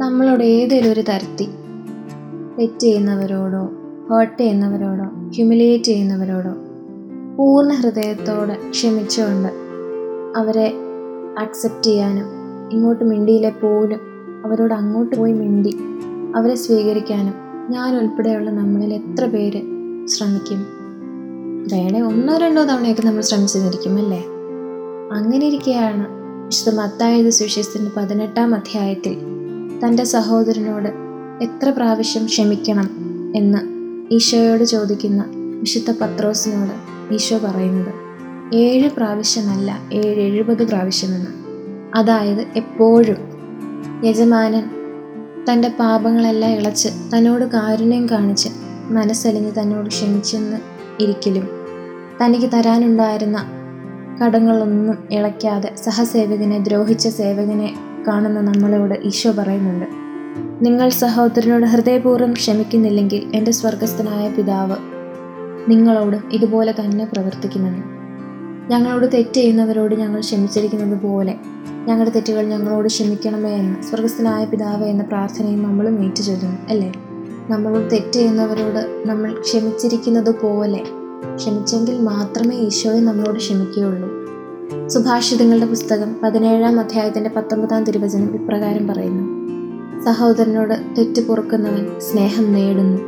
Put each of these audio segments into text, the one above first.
നമ്മളോട് ഏതെങ്കിലും ഒരു തരത്തിൽ തെറ്റ് ചെയ്യുന്നവരോടോ ഹേർട്ട് ചെയ്യുന്നവരോടോ ഹ്യൂമിലിയേറ്റ് ചെയ്യുന്നവരോടോ പൂർണ ഹൃദയത്തോടെ ക്ഷമിച്ചുകൊണ്ട് അവരെ അക്സെപ്റ്റ് ചെയ്യാനും ഇങ്ങോട്ട് മിണ്ടിയിലെ പോലും അവരോട് അങ്ങോട്ട് പോയി മിണ്ടി അവരെ സ്വീകരിക്കാനും ഞാൻ ഉൾപ്പെടെയുള്ള നമ്മളിൽ എത്ര പേര് ശ്രമിക്കും? വേണേ ഒന്നോ രണ്ടോ തവണയൊക്കെ നമ്മൾ ശ്രമിച്ചിരിക്കും അല്ലേ? അങ്ങനെ ഇരിക്കെയാണ് വിശുദ്ധ മത്തായത് സുശേഷത്തിന്റെ പതിനെട്ടാം അധ്യായത്തിൽ തന്റെ സഹോദരനോട് എത്ര പ്രാവശ്യം ക്ഷമിക്കണം എന്ന് ഈശോയോട് ചോദിക്കുന്ന വിശുദ്ധ പത്രോസിനോട് ഈശോ പറയുന്നത് ഏഴ് പ്രാവശ്യമല്ല ഏഴ് എഴുപത് പ്രാവശ്യമെന്ന്. അതായത് എപ്പോഴും. യജമാനൻ തന്റെ പാപങ്ങളെല്ലാം ഇളച്ച് തന്നോട് കാരുണ്യം കാണിച്ച് മനസ്സലിഞ്ഞ് തന്നോട് ക്ഷമിച്ചെന്ന് ഇരിക്കലും തനിക്ക് തരാനുണ്ടായിരുന്ന കടങ്ങളൊന്നും ഇളയ്ക്കാതെ സഹസേവകനെ ദ്രോഹിച്ച സേവകനെ കാണുന്ന നമ്മളോട് ഈശോ പറയുന്നുണ്ട്. നിങ്ങൾ സഹോദരനോട് ഹൃദയപൂർവം ക്ഷമിക്കുന്നില്ലെങ്കിൽ എന്റെ സ്വർഗസ്ഥനായ പിതാവ് നിങ്ങളോട് ഇതുപോലെ തന്നെ പ്രവർത്തിക്കുമെന്ന്. ഞങ്ങളോട് തെറ്റ് ചെയ്യുന്നവരോട് ഞങ്ങൾ ക്ഷമിച്ചിരിക്കുന്നത് പോലെ ഞങ്ങളുടെ തെറ്റുകൾ ഞങ്ങളോട് ക്ഷമിക്കണമേ എന്ന് സ്വർഗസ്ഥനായ പിതാവ് എന്ന പ്രാർത്ഥനയും നമ്മളും ഏറ്റു ചൊല്ലുന്നു അല്ലേ? നമ്മളോട് തെറ്റ് ചെയ്യുന്നവരോട് നമ്മൾ ക്ഷമിച്ചിരിക്കുന്നത് പോലെ ക്ഷമിച്ചെങ്കിൽ മാത്രമേ ഈശോയെ നമ്മളോട് ക്ഷമിക്കുകയുള്ളൂ. സുഭാഷിതങ്ങളുടെ പുസ്തകം പതിനേഴാം അധ്യായത്തിന്റെ പത്തൊമ്പതാം തിരുവചനം ഇപ്രകാരം പറയുന്നു. സഹോദരനോട് തെറ്റ് പൊറുക്കുന്നവൻ സ്നേഹം നേടുന്നു.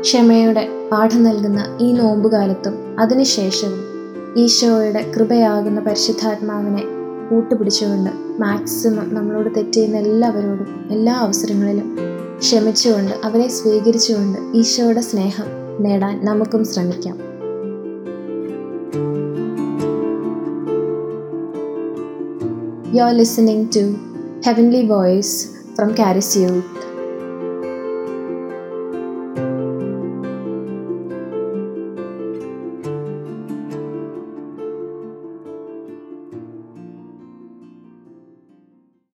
ക്ഷമയുടെ പാഠം നൽകുന്ന ഈ നോമ്പുകാലത്തും അതിനുശേഷവും ഈശോയുടെ കൃപയാകുന്ന പരിശുദ്ധാത്മാവിനെ കൂട്ടുപിടിച്ചുകൊണ്ട് മാക്സിമം നമ്മളോട് തെറ്റ് ചെയ്യുന്ന എല്ലാവരോടും എല്ലാ അവസരങ്ങളിലും ക്ഷമിച്ചുകൊണ്ട് അവരെ സ്വീകരിച്ചുകൊണ്ട് ഈശോയുടെ സ്നേഹം നേടാൻ നമുക്കും ശ്രമിക്കാം. You are listening to Heavenly Voice from Caris Youth.